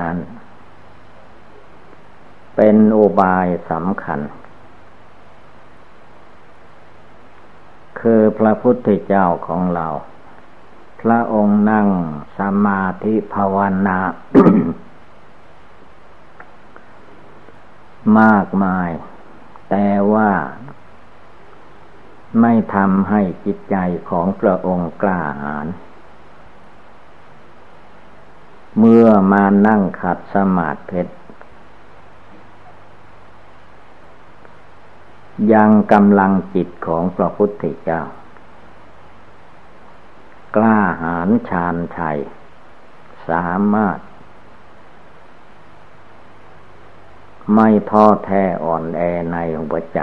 นั้น เป็นอุบายสำคัญ คือพระพุทธเจ้าของเรา พระองค์นั่งสมาธิภาวนา มากมาย แต่ว่าไม่ทำให้จิตใจของพระองค์กล้าหาญ เมื่อมานั่งขัดสมาธิยังกำลังจิตของพระพุทธเจ้า กล้าหาญชาญชัย สามารถ ไม่ท้อแท้อ่อนแอในหัวใจ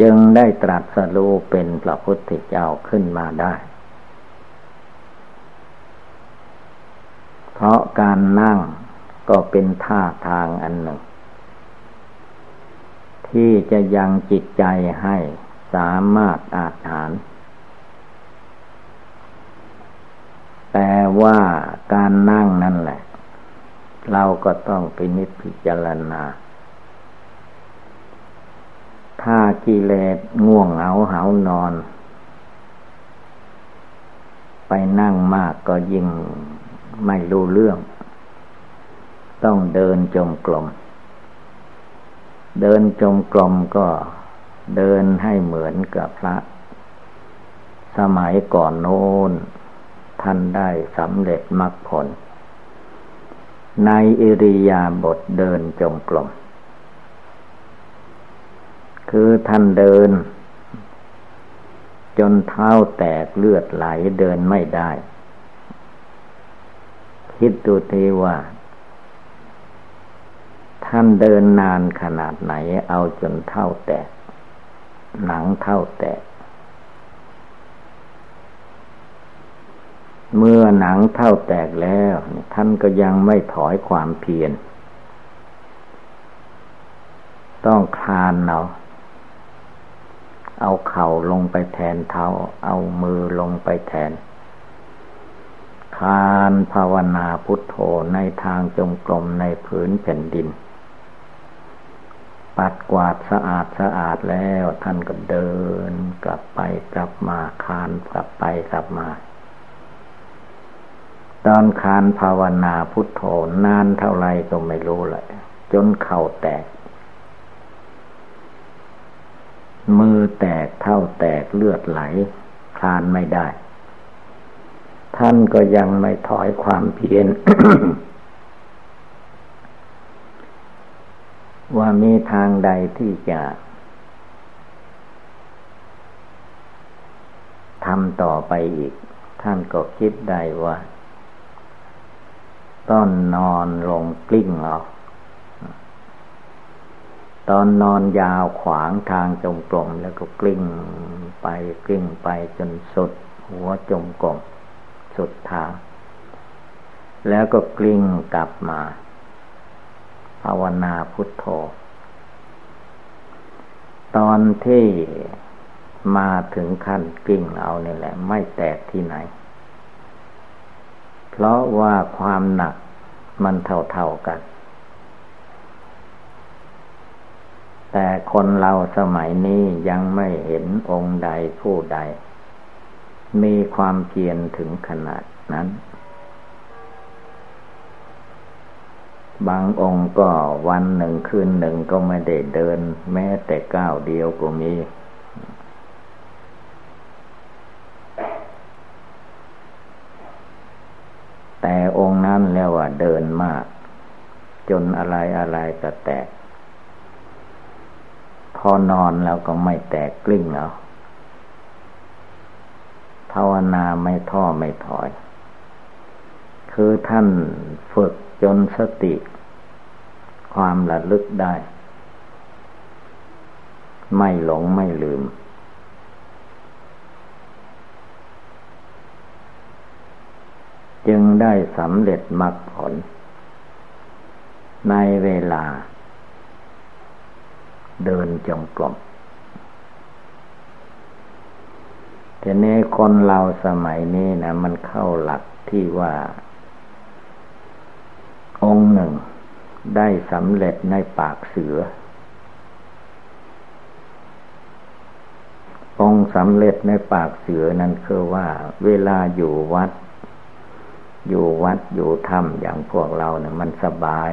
จึงได้ตรัสรู้เป็นพระพุทธเจ้าขึ้นมาได้ เพราะการนั่งก็เป็นท่าทางอันหนึ่ง ที่จะยังจิตใจให้สามารถอาถานแต่ว่าการนั่งนั่นแหละ เราก็ต้องไปนิพพิจารณา ถ้ากิเลสง่วงเหงาเหานอน ไปนั่งมากก็ยิ่ง ไม่รู้เรื่อง ต้องเดินจงกรมเดินจงกรมก็เดินให้เหมือนกับพระ สมัยก่อนโน้น ท่านได้สำเร็จมรรคผล ในอิริยาบถเดินจงกรมคือท่านเดิน จนเท้าแตกเลือดไหลเดินไม่ได้ คิดดูทีว่า ท่านเดินนานขนาดไหน เอาจนเท่าแตก หนังเท่าแตก เมื่อหนังเท่าแตกแล้ว ท่านก็ยังไม่ถอยความเพียร ต้องคลานเนาเอาเข่าลงไปแทนเท้า เอามือลงไปแทน คานภาวนาพุทโธในทางจงกรมในพื้นแผ่นดิน ปัดกวาดสะอาดสะอาดแล้วท่านก็เดิน กลับไปกลับมาคานกลับไปกลับมา ตอนคานภาวนาพุทโธนานเท่าไรก็ไม่รู้เลยจนเข่าแตก มือแตกเท่าแตกเลือดไหลคลานไม่ได้ ท่านก็ยังไม่ถอยความเพียรว่ามีทางใดที่จะทำต่อไปอีก ท่านก็คิดได้ว่า ต้อนนอนลงกลิ้งเอาตอนนอนยาวขวางทางจงกรมแล้วก็กลิ้งไปกลิ้งไปจนสุด หัวจงกรม สุดทาง แล้วก็กลิ้งกลับมา ภาวนาพุทโธ ตอนที่มาถึงขั้นกลิ้งเอานี่แหละ ไม่แตกที่ไหน เพราะว่าความหนักมันเท่าๆกัน แต่คนเราสมัยนี้ยังไม่เห็นองค์ใดผู้ใด มีความเพียรถึงขนาดนั้น บางองค์ก็วันหนึ่งคืนหนึ่งก็ไม่ได้เดิน แม้แต่ก้าวเดียวก็มี แต่องค์นั้นแล้วว่าเดินมาก จนอะไรอะไรก็แตก พอนอนแล้วก็ไม่แตกกลิ้งแล้วาวนาไม่ท้อไม่ถอย คือท่านฝึกจนสติ ความระลึกได้ ไม่หลงไม่ลืม จึงได้สำเร็จมรรคผล ในเวลา เดินจงกรม ทีนี้คนเราสมัยนี้นะมันเข้าหลักที่ว่า องค์หนึ่ง ได้สำเร็จในปากเสือ องค์สำเร็จในปากเสือนั้นคือว่า เวลาอยู่วัด อยู่วัดอยู่ถ้ำอย่างพวกเราเนี่ยมันสบาย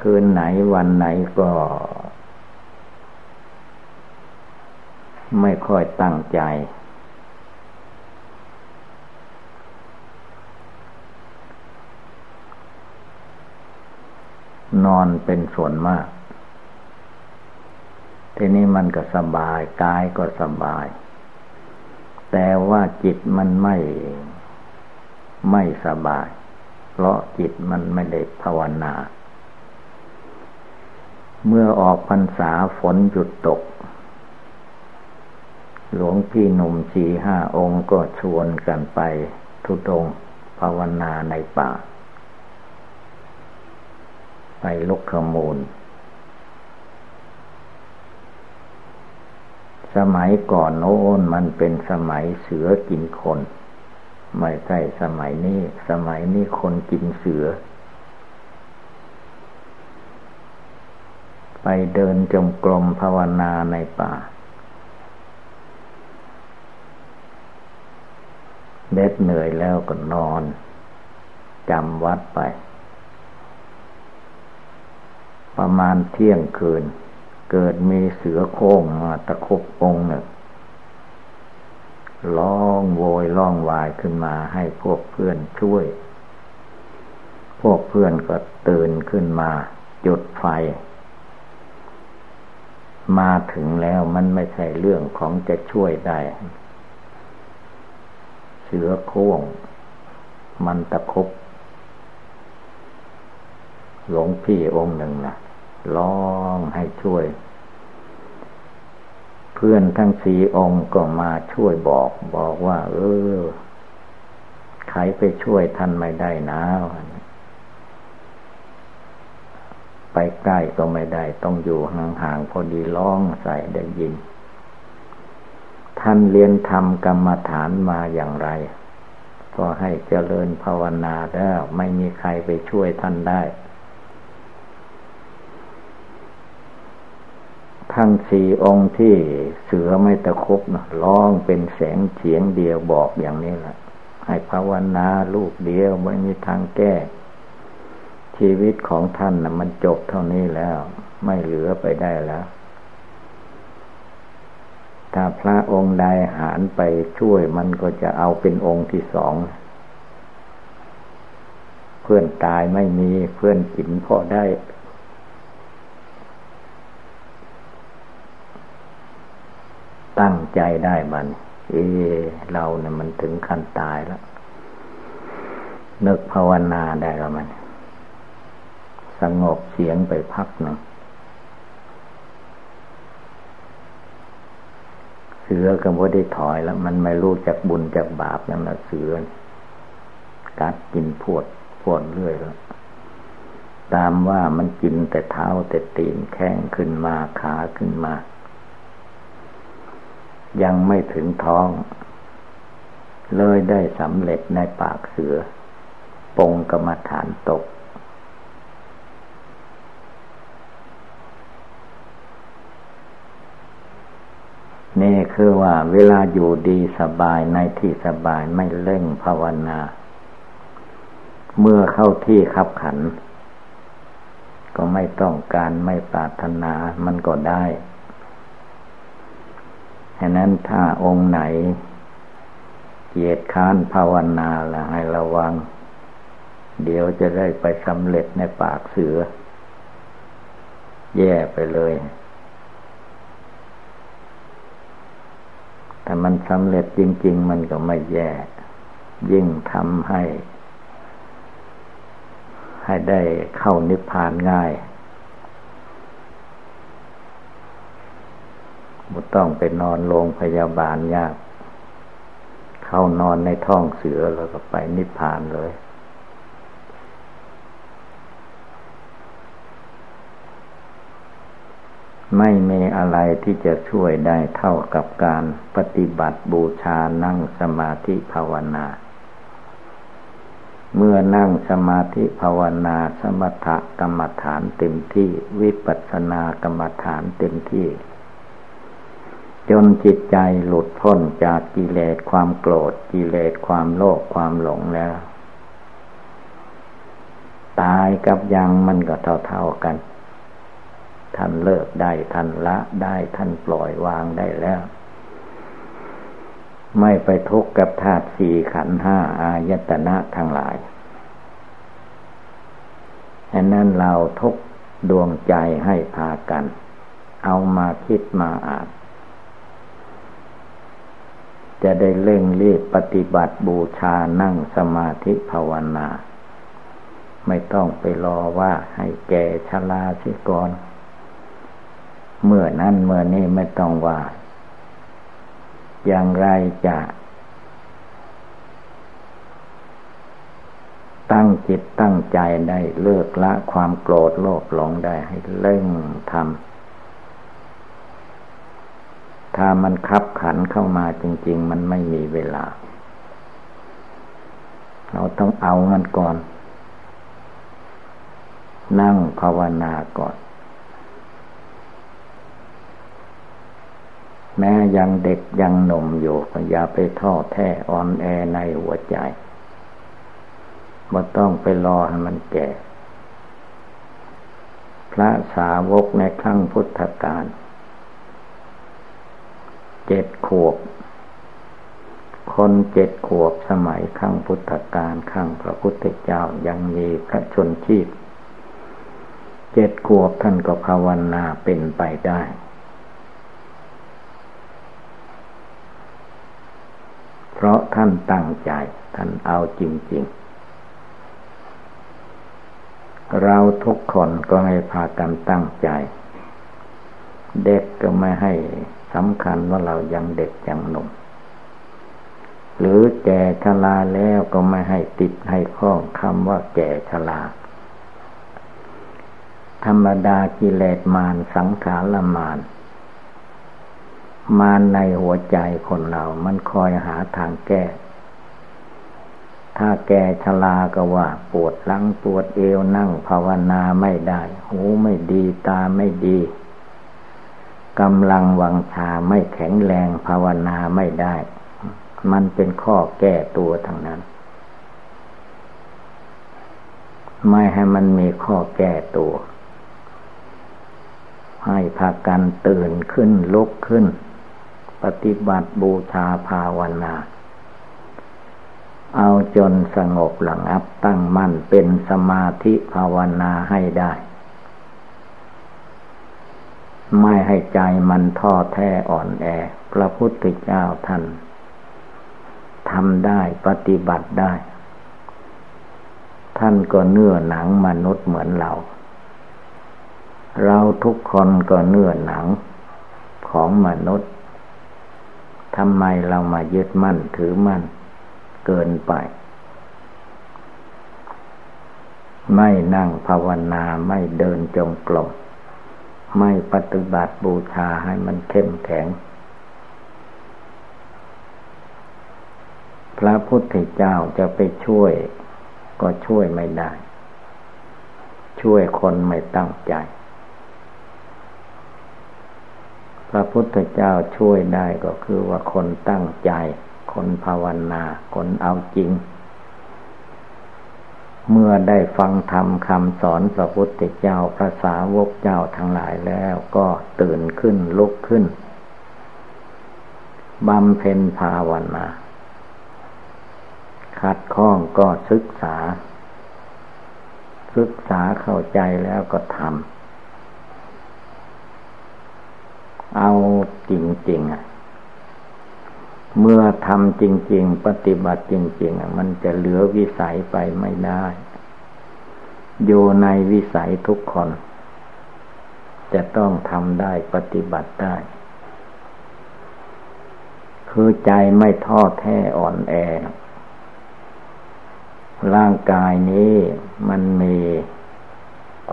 คืนไหนวันไหนก็ ไม่ค่อยตั้งใจ นอนเป็นส่วนมาก ทีนี้มันก็สบายกายก็สบาย แต่ว่าจิตมันไม่ไม่สบาย เพราะจิตมันไม่ได้ภาวนา เมื่อออกพรรษาฝนหยุดตก หลวงพี่หนุ่มสี่ห้าองค์ก็ชวนกันไป ทุดงภาวนาในป่า ไปลุกขมูล สมัยก่อนโน้นมันเป็นสมัยเสือกินคน ไม่ใช่สมัยนี้ สมัยนี้คนกินเสือ ไปเดินจงกรมภาวนาในป่า เด็ดเหนื่อยแล้วก็นอนจำวัดไป ประมาณเที่ยงคืน เกิดมีเสือโค้งมาตะคบองหนึ่งร้องโวยร้องวายขึ้นมาให้พวกเพื่อนช่วย พวกเพื่อนก็ตื่นขึ้นมาจุดไฟ มาถึงแล้วมันไม่ใช่เรื่องของจะช่วยได้ สือโค้งมันตะคบหลวงพี่องค์หนึ่งนะร้องให้ช่วย เพื่อนทั้งสี่องค์ก็มาช่วยบอก บอกว่า เออใครไปช่วยท่านไม่ได้นะไปใกล้ก็ไม่ได้ ต้องอยู่ห่างๆพอดีร้องใส่ได้ยิน ท่านเรียนทำกรรมฐานมาอย่างไร ก็ให้เจริญภาวนาแล้วไม่มีใครไปช่วยท่านได้ ทั้งสี่องค์ที่เสือไม่ตะคบนะร้องเป็นแสงเฉียงเดียวบอกอย่างนี้แหละให้ภาวนาลูกเดียวไม่มีทางแก้ ชีวิตของท่านนะมันจบเท่านี้แล้ว ไม่เหลือไปได้แล้ว ถ้าพระองค์ใดหารไปช่วยมันก็จะเอาเป็นองค์ที่สอง เพื่อนตายไม่มีเพื่อนกินพอได้ ตั้งใจได้มัน เอ เราเนี่ยมันถึงขั้นตายแล้วนึกภาวนาได้แล้วมัน สงบเสียงไปพักหนึ่ง เสือก็บ่ได้ถอยแล้วมันไม่รู้จักบุญจากบาปนั่นแหละเสือกัดกินพวดพวดเรื่อยแล้วตามว่ามันกินแต่เท้าแต่ตีนแข้งขึ้นมาขาขึ้นมา ยังไม่ถึงท้อง เลยได้สำเร็จในปากเสือ ปงกรรมฐานตก นี่คือว่าเวลาอยู่ดีสบายในที่สบายไม่เร่งภาวนา เมื่อเข้าที่ขับขัน ก็ไม่ต้องการไม่ปรารถนามันก็ได้ฉะนั้นถ้าองค์ไหนเกียรติค้านภาวนาละให้ระวัง เดี๋ยวจะได้ไปสำเร็จในปากเสือ แย่ไปเลย แต่มันสำเร็จจริง ๆ มันก็ไม่แย่ ยิ่งทำให้ ให้ได้เข้านิพพานง่ายไม่ต้องไปนอนโรงพยาบาลยาก เข้านอนในท้องเสือแล้วก็ไปนิพพานเลย ไม่มีอะไรที่จะช่วยได้เท่ากับการปฏิบัติบูชานั่งสมาธิภาวนา เมื่อนั่งสมาธิภาวนาสมถกรรมฐานเต็มที่วิปัสสนากรรมฐานเต็มที่ จนจิตใจหลุดพ้นจากกิเลสความโกรธกิเลสความโลภความหลงแล้ว ตายกับยังมันก็เท่าๆกัน ท่านเลิกได้ท่านละได้ท่านปล่อยวางได้แล้ว ไม่ไปทุกข์กับธาตุสี่ขันห้าอายตนะทั้งหลายอันนั้นเราทุกดวงใจให้พากัน เอามาคิดมาอ่านจะได้เร่งรีบปฏิบัติบูชานั่งสมาธิภาวนา ไม่ต้องไปรอว่าให้แก่ชราสิก่อน เมื่อนั้นเมื่อนี้ไม่ต้องว่า อย่างไรจะ ตั้งจิตตั้งใจได้เลิกละความโกรธโลภหลงได้ให้เร่งทำถ้ามันคับขันเข้ามาจริง ๆ มันไม่มีเวลา เราต้องเอามันก่อน นั่งภาวนาก่อน แม้ยังเด็กยังหนุ่มอยู่ก็อย่าไปท้อแท้อ่อนแอในหัวใจบ่ต้องไปรอให้มันแก่ พระสาวกในครั้งพุทธกาลเจ็ดขวบ คนเจ็ดขวบสมัยครั้งพุทธกาลครั้งพระพุทธเจ้ายังมีพระชนชีพ เจ็ดขวบท่านก็ภาวนาเป็นไปได้เพ ราะท่านตั้งใจ ท่านเอาจริง ๆ เราทุกคนก็ให้พากันตั้งใจ เด็กก็ไม่ให้สำคัญว่าเรายังเด็กยังหนุ่มหรือแก่ชราแล้วก็ไม่ให้ติดให้ข้องคำว่าแก่ชราธรรมดากิเลสมารสังขารมาร มาในหัวใจคนเรา มันคอยหาทางแก้ ถ้าแกชลาก็ว่า ปวดหลังปวดเอวนั่งภาวนาไม่ได้ หูไม่ดีตาไม่ดีกำลังวังชาไม่แข็งแรงภาวนาไม่ได้ มันเป็นข้อแก้ตัวทางนั้น ไม่ให้มันมีข้อแก้ตัวให้พากันตื่นขึ้นลุกขึ้น ปฏิบัติบูชาภาวนา เอาจนสงบหลังับตั้งมั่นเป็นสมาธิภาวนาให้ได้ ไม่ให้ใจมันท้อแท้อ่อนแอ พระพุทธเจ้าท่านทำได้ปฏิบัติได้ ท่านก็เนื้อหนังมนุษย์เหมือนเรา เราทุกคนก็เนื้อหนังของมนุษย์ ทำไมเรามายึดมั่นถือมั่น เกินไป ไม่นั่งภาวนาไม่เดินจงกรมไม่ปฏิบัติบูชาให้มันเข้มแข็ง พระพุทธเจ้าจะไปช่วย ก็ช่วยไม่ได้ ช่วยคนไม่ตั้งใจพ ระพุทธเจ้าช่วยได้ก็คือว่าคนตั้งใจ คนภาวนา คนเอาจริง เมื่อได้ฟังธรรมคำสอนพระพุทธเจ้าพระสาวกเจ้าทั้งหลายแล้วก็ตื่นขึ้นลุกขึ้นบำเพ็ญภาวนาขัดข้องก็ศึกษา ศึกษาเข้าใจแล้วก็ทำ เอาจริงๆอะ เมื่อทำจริง ๆ ปฏิบัติจริง ๆ อะ มันจะเหลือวิสัยไปไม่ได้ อยู่ในวิสัยทุกคน จะต้องทำได้ปฏิบัติได้ คือใจไม่ท้อแท้อ่อนแอ ร่างกายนี้มันมี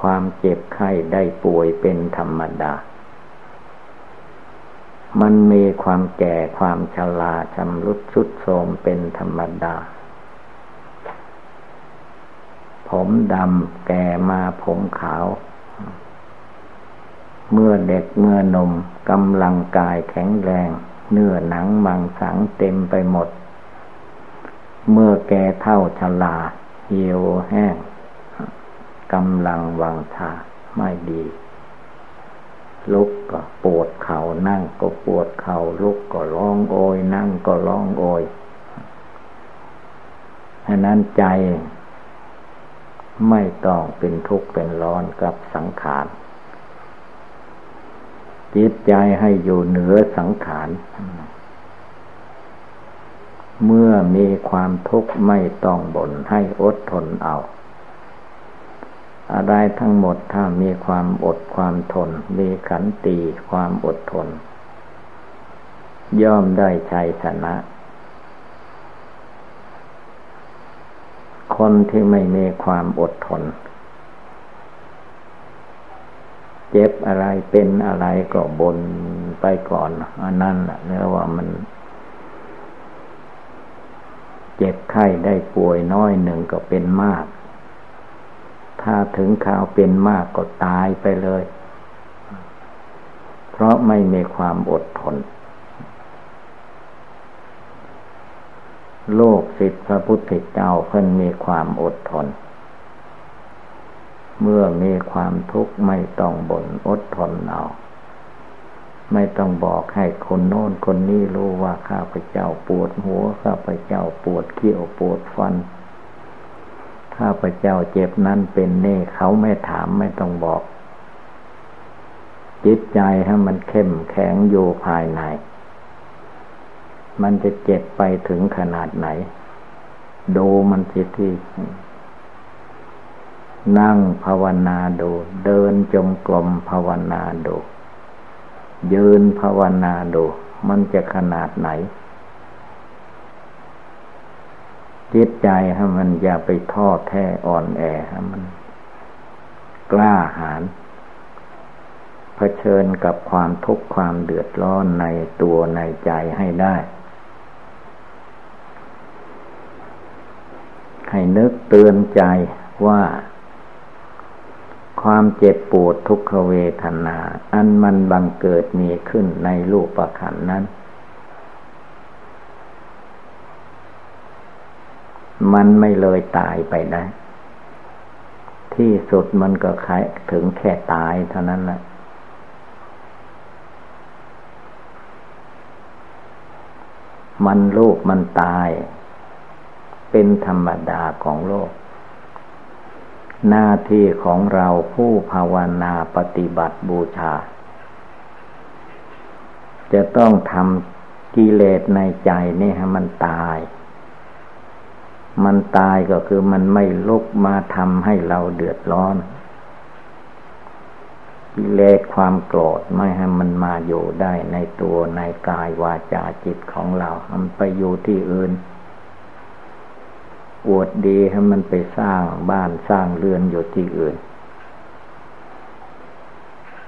ความเจ็บไข้ได้ป่วยเป็นธรรมดา มันมีความแก่ความชราชำรุดชุดโทรมเป็นธรรมดา ผมดำแก่มาผมขาว เมื่อเด็กเมื่อนมกำลังกายแข็งแรง เนื้อหนังมังสังเต็มไปหมด เมื่อแก่เท่าชราเหี่ยวแห้งกำลังวังชาไม่ดี ลุกก็ปวดเขา่านั่งก็ปวดเขา่าลุกก็ร้องโอย นั่งก็ร้องโอยอันนั้นใจไม่ต้องเป็นทุกข์เป็นร้อนกับสังขาร จิตใจให้อยู่เหนือสังขาร เมื่อมีความทุกข์ไม่ต้องบ่นให้อดทนเอา อะไรทั้งหมดถ้ามีความอดความทน มีขันตีความอดทน ย่อมได้ชัยชนะ คนที่ไม่มีความอดทน เจ็บอะไรเป็นอะไรก็บนไปก่อน อันนั้นเนื้อว่ามันเจ็บไข้ได้ป่วยน้อยหนึ่งก็เป็นมาก ถ้าถึงข่าวเป็นมากก็ตายไปเลย เพราะไม่มีความอดทน โลกสิทธิพระพุทธเจ้าเพิ่นมีความอดทน เมื่อมีความทุกข์ไม่ต้องบน่นอดทนเอาไม่ต้องบอกให้คนโน้นคนนี้รู้ว่าข้าพเจ้าปวดหัวข้าพเจ้าปวดเขี้ยวปวดฟัน ข้าพเจ้าเจ็บนั้นเป็นเน่เขาไม่ถามไม่ต้องบอก จิตใจให้มันเข้มแข็งอยู่ภายใน มันจะเจ็บไปถึงขนาดไหน ดูมันสิที่นั่งภาวนาดู เดินจมกลมภาวนาดู ยืนภาวนาดู มันจะขนาดไหน จิตใจให้มันอย่าไปท้อแท้อ่อนแอให้มัน กล้าหาญเผชิญกับความทุกข์ความเดือดร้อนในตัวในใจให้ได้ ให้นึกเตือนใจว่าความเจ็บปวดทุกขเวทนา อันมันบังเกิดมีขึ้นในรูปประขันนั้น มันไม่เลยตายไปได้ ที่สุดมันก็คถึงแค่ตายเท่านั้นแหละมันโลกมันตาย เป็นธรรมดาของโลก หน้าที่ของเราผู้ภาวนาปฏิบัติบูชา จะต้องทำกิเลสในใจนี่ให้มันตาย มันตายก็คือมันไม่ลุกมาทำให้เราเดือดร้อนกิเลสความโกรธไม่ให้มันมาอยู่ได้ในตัวในกายวาจาจิตของเรา มันไปอยู่ที่อื่นอวดดีให้มันไปสร้างบ้านสร้างเรือนอยู่ที่อื่น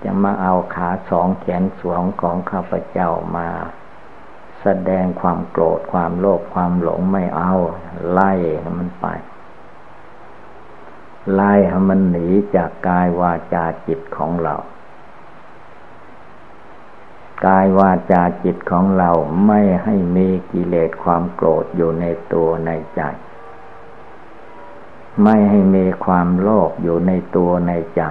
จะมาเอาขาสองแขนสวงของข้าพเจ้ามา แสดงความโกรธความโลภความหลงไม่เอา ไล่ให้มันไป ไล่ให้มันหนีจากกายวาจาจิตของเรา กายวาจาจิตของเราไม่ให้มีกิเลสความโกรธอยู่ในตัวในใจ ไม่ให้มีความโลภอยู่ในตัวในใจ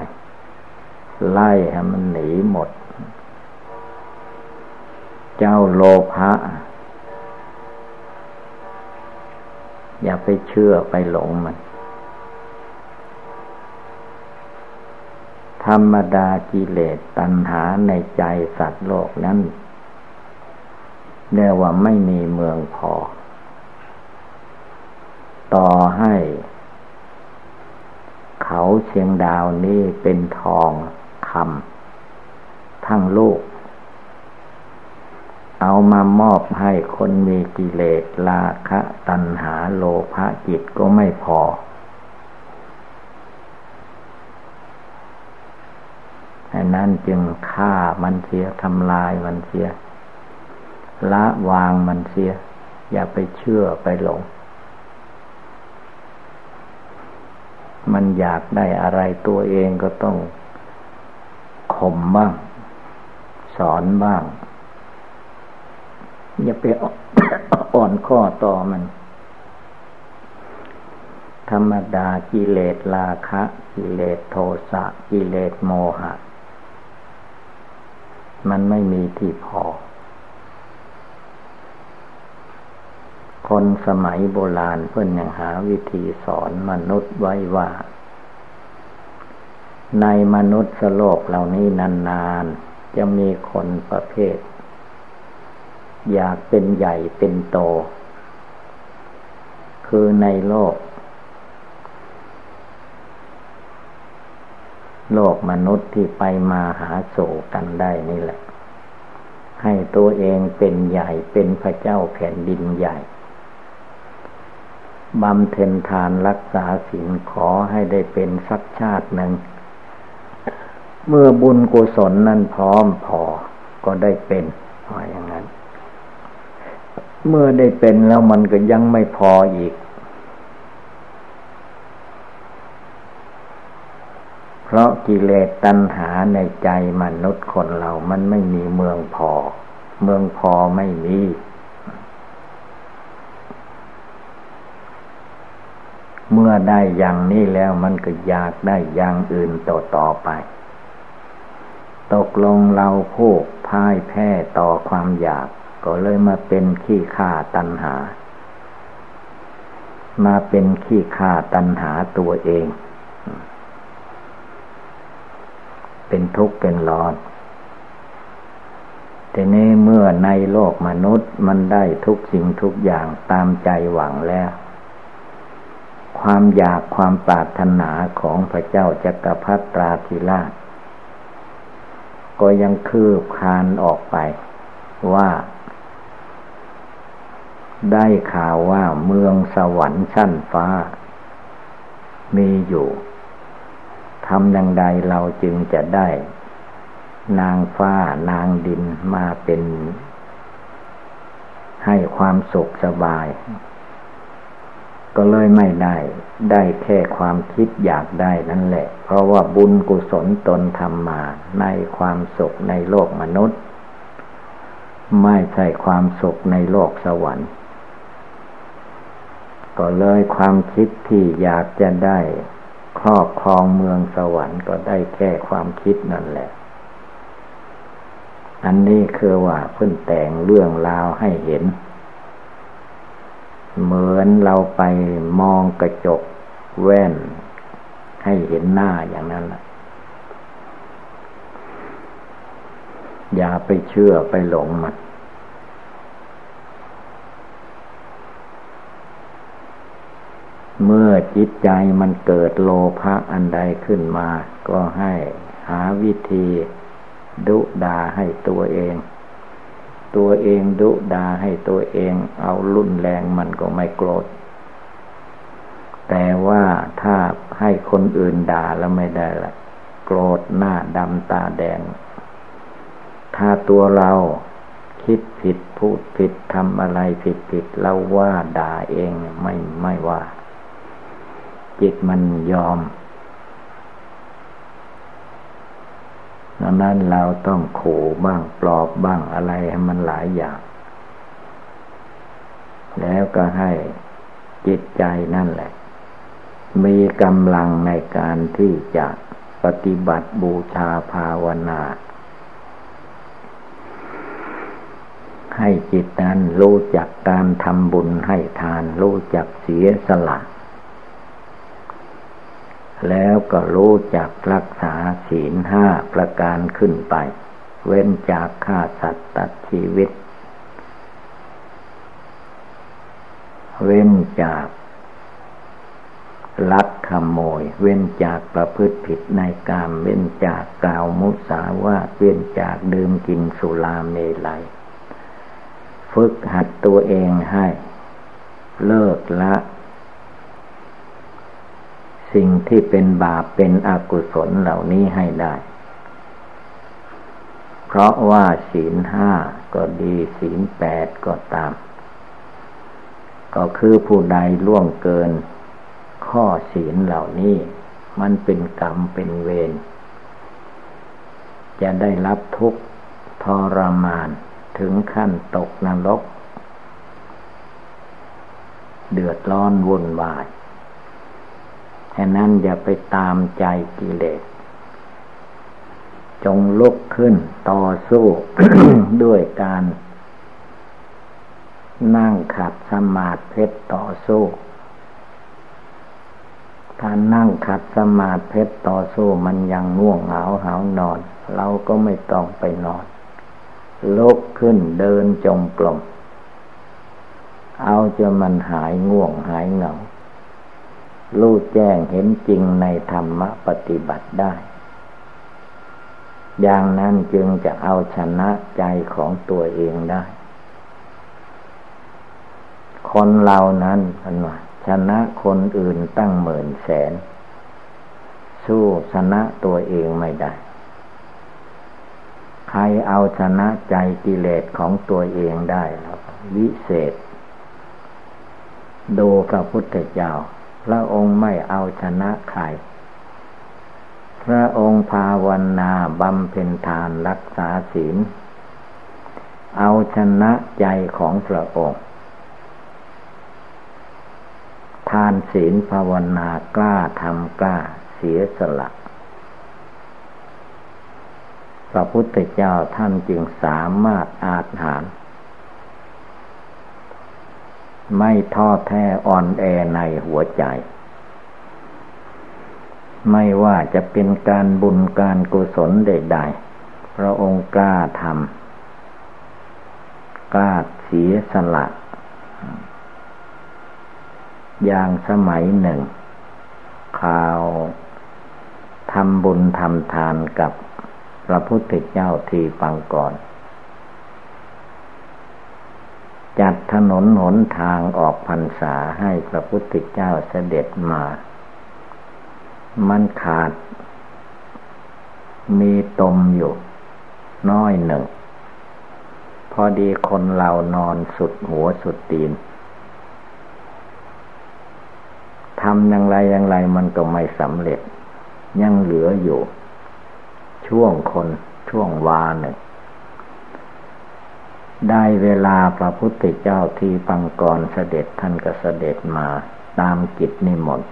ไล่ให้มันหนีหมด เจ้าโลภะอย่าไปเชื่อไปหลงมัน ธรรมดากิเลสตัณหาในใจสัตว์โลกนั้นเรียกว่าไม่มีเมืองพอ ต่อให้ เขาเชียงดาวนี้เป็นทองคำทั้งโลก เอามามอบให้คนมีกิเลสราคะตัณหาโลภะจิตก็ไม่พออันนั้นจึงฆ่ามันเสียทำลายมันเสีย ละวางมันเสีย อย่าไปเชื่อไปหลง มันอยากได้อะไรตัวเองก็ต้องข่มบ้าง สอนบ้าง อย่าไปอ่อนข้อต่อมัน ธรรมดากิเลสราคะ กิเลสโทสะกิเลสโมหะ มันไม่มีที่พอ คนสมัยโบราณเพื่อนยังหาวิธีสอนมนุษย์ไว้ว่า ในมนุษย์โลกเหล่านี้นานๆจะมีคนประเภท อยากเป็นใหญ่เป็นโต คือในโลก โลกมนุษย์ที่ไปมาหาสู่กันได้นี่แหละ ให้ตัวเองเป็นใหญ่เป็นพระเจ้าแผ่นดินใหญ่บำเพ็ญทานรักษาศีลขอให้ได้เป็นสักชาติหนึ่ง เมื่อบุญกุศลนั้นพร้อมพอก็ได้เป็นว่าอย่างนั้น เมื่อได้เป็นแล้วมันก็ยังไม่พออีก เพราะกิเลสตัณหาในใจมนุษย์คนเรา มันไม่มีเมืองพอ เมืองพอไม่มี เมื่อได้อย่างนี้แล้วมันก็อยากได้อย่างอื่นต่อต่อไป ตกลงเราผู้พ่ายแพ้ต่อความอยาก ก็เลยมาเป็นขี้ข่าตัณหา มาเป็นขี้ข่าตัณหาตัวเอง เป็นทุกข์เป็นร้อนแต่นี้เมื่อในโลกมนุษย์มันได้ทุกสิ่งทุกอย่างตามใจหวังแล้ว ความอยากความปรารถนาของพระเจ้าจักรพรรดิราธิราช ก็ยังคืบคานออกไป ว่า ได้ข่าวว่าเมืองสวรรค์ชั้นฟ้า มีอยู่ทำอย่างใดเราจึงจะได้ นางฟ้านางดินมาเป็น ให้ความสุขสบาย ก็เลยไม่ได้ ได้แค่ความคิดอยากได้นั่นแหละ เพราะว่าบุญกุศลตนทำมาในความสุขในโลกมนุษย์ ไม่ใช่ความสุขในโลกสวรรค์ ก็เลยความคิดที่อยากจะได้ครอบครองเมืองสวรรค์ก็ได้แค่ความคิดนั่นแหละ อันนี้คือว่าเพิ่นแต่งเรื่องราวให้เห็น เหมือนเราไปมองกระจกแว่น ให้เห็นหน้าอย่างนั้นแหละอย่าไปเชื่อไปหลงมัน เมื่อจิตใจมันเกิดโลภะอันใดขึ้นมา ก็ให้หาวิธี ดุดาให้ตัวเอง ตัวเองดุดาให้ตัวเอง เอารุนแรงมันก็ไม่โกรธ แต่ว่าถ้าให้คนอื่นด่าแล้วไม่ได้ละโกรธหน้าดำตาแดง ถ้าตัวเราคิดผิดพูดผิดทำอะไรผิดผิดเราว่าด่าเองไม่ไม่ว่า จิตมันยอมดังนั้นเราต้องขู่บ้างปลอบบ้างอะไรให้มันหลายอย่าง แล้วก็ให้จิตใจนั่นแหละ มีกำลังในการที่จะปฏิบัติบูชาภาวนา ให้จิตนั้นรู้จักการทำบุญให้ทาน รู้จักเสียสละ แล้วก็รู้จักรักษาศีลห้าประการขึ้นไป เว้นจากฆ่าสัตว์ตัดชีวิต เว้นจากลักขโมย เว้นจากประพฤติผิดในกาม เว้นจากกล่าวมุสาวาเว้นจากดื่มกินสุราเมลัย ฝึกหัดตัวเองให้ เลิกละ สิ่งที่เป็นบาปเป็นอกุศลเหล่านี้ให้ได้ เพราะว่าศีลห้าก็ดีศีลแปดก็ตาม ก็คือผู้ใดล่วงเกิน ข้อศีลเหล่านี้ มันเป็นกรรมเป็นเวรจะได้รับทุกข์ทรมานถึงขั้นตกนรก เดือดร้อนวุ่นวาย แค่นั้นอย่าไปตามใจกิเลส จงลุกขึ้นต่อสู้ด้วยการนั่งขัดสมาธิต่อสู้ถ้านั่งขัดสมาธิต่อสู้มันยังง่วงเหงาหานอน เราก็ไม่ต้องไปนอนลุกขึ้นเดินจงกรมเอาจะมันหายง่วงหายเหงา รู้แจ้งเห็นจริงในธรรมปฏิบัติได้ อย่างนั้นจึงจะเอาชนะใจของตัวเองได้ คนเรานั้นพันว่าชนะคนอื่นตั้งหมื่นแสน สู้ชนะตัวเองไม่ได้ ใครเอาชนะใจกิเลสของตัวเองได้แล้ววิเศษ ดูพระพุทธเจ้า พระองค์ไม่เอาชนะใคร พระองค์ภาวนาบำเพ็ญทานรักษาศีล เอาชนะใจของพระองค์ ทานศีลภาวนากล้าทำกล้าเสียสละพระพุทธเจ้าท่านจึงสามารถอาจหาร ไม่ท้อแท้อ่อนแอในหัวใจ ไม่ว่าจะเป็นการบุญการกุศลใดๆพระองค์กล้าทำกล้าเสียสละ อย่างสมัยหนึ่งข่าวทำบุญทำทานกับพระพุทธเจ้าทีปังก่อน จัดถนนหนทางออกพรรษาให้พระพุทธเจ้าเสด็จมา มันขาด มีตมอยู่ น้อยหนึ่ง พอดีคนเรานอนสุดหัวสุดตีนทำอย่างไรอย่างไรมันก็ไม่สำเร็จ ยังเหลืออยู่ ช่วงคนช่วงวาหนึ่ง ได้เวลาพระพุทธเจ้าที่ปังกรเสด็จท่านก็เสด็จมาตามกิจนิมนต์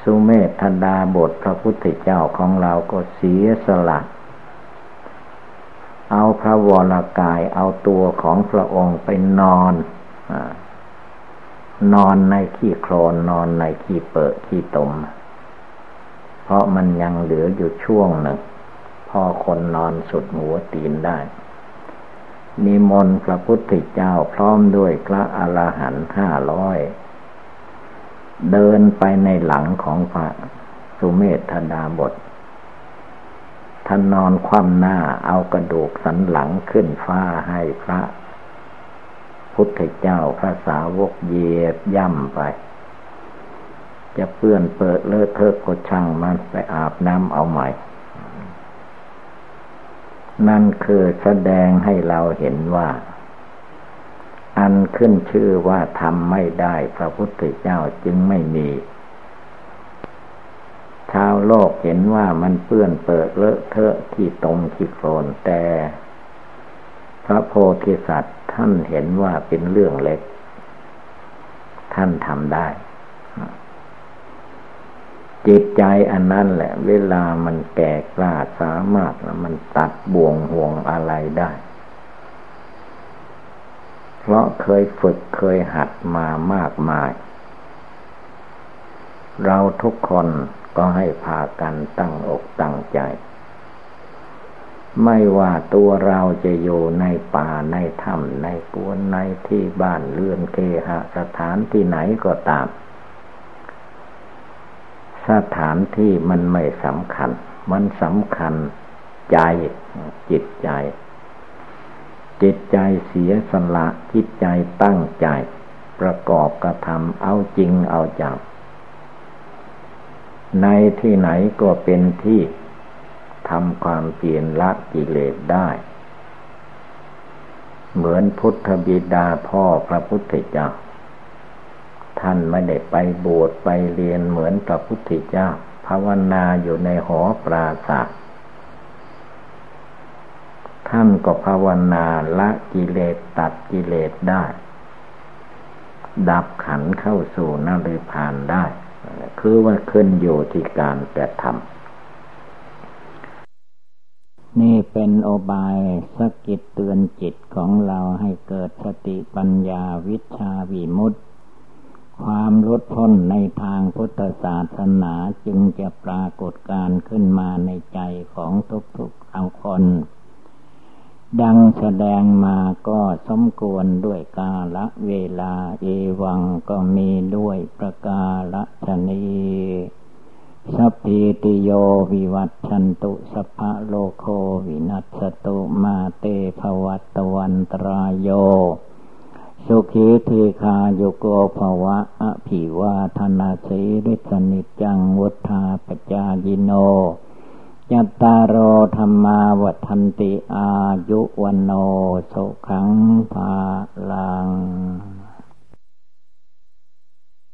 สุเมธดาบทพระพุทธเจ้าของเราก็เสียสละเอาพระวรากายเอาตัวของพระองค์ไปนอนอนอนในขี้โคลนนอนในขี้เปิดขี้ตม เพราะมันยังเหลืออยู่ช่วงหนึ่งพอคนนอนสุดหัวตีนได้ นิมนต์พระพุทธเจ้าพร้อมด้วยพระอรหันต์ห้าร้อยเดินไปในหลังของพระสุเมธดาบทท่านนอนคว่ำหน้าเอากระดูกสันหลังขึ้นฟ้าให้พระ พุทธเจ้าพระสาวกเยียบย่ำไป จะเปื้อนเปิดเลอะเทอะก็ช่างมันไปอาบน้ำเอาใหม่ นั่นคือแสดงให้เราเห็นว่า อันขึ้นชื่อว่าทำไม่ได้พระพุทธเจ้าจึงไม่มี ชาวโลกเห็นว่ามันเปื้อนเปิดเลอะเทอะที่ตรงที่โคลนแต่ พระโพธิสัตว์ท่านเห็นว่าเป็นเรื่องเล็ก ท่านทำได้ จิตใจอันนั้นแหละ เวลามันแก่กล้าสามารถมันตัดบ่วงห่วงอะไรได้ เพราะเคยฝึกเคยหัดมามากมาย เราทุกคนก็ให้พากันตั้งอกตั้งใจ ไม่ว่าตัวเราจะอยู่ในป่าในถ้ำในกวนในที่บ้านเรือนเคหสถานที่ไหนก็ตาม สถานที่มันไม่สำคัญ มันสำคัญใจจิตใจ จิตใจเสียสละจิตใจตั้งใจ ประกอบกระทำเอาจริงเอาจังในที่ไหนก็เป็นที่ทำความเปลี่ยนละกิเลสได้ เหมือนพุทธบิดาพ่อพระพุทธเจ้า ท่านไม่ได้ไปบวชไปเรียนเหมือนพระพุทธเจ้า ภาวนาอยู่ในหอปราศาสท่านก็ภาวนาละกิเลสตัดกิเลสได้ ดับขันเข้าสู่นริพานได้ คือว่าขึ้นอยู่ที่การกระทำนี่เป็นโอบายสกิดเตือนจิตของเราให้เกิดสติปัญญาวิชาวิมุตติ ความลดพ้นในทางพุทธศาสนาจึงจะปรากฏการขึ้นมาในใจของทุกๆเอาคน ดังแสดงมาก็สมควรด้วยกาละเวลาเอวังก็มีด้วยประกาละชนีสัพพิติโยวิวัตชันตุสัพพะโลโควินัสตุมาเตภวัตวันตรายโย สุขีทีคาโยโกภวะอภิวาธนาสีริสนิจังวุธาปจายิโนยัตตารโอธรรมาวัฏันติอายุวันโนสุขังภาลัง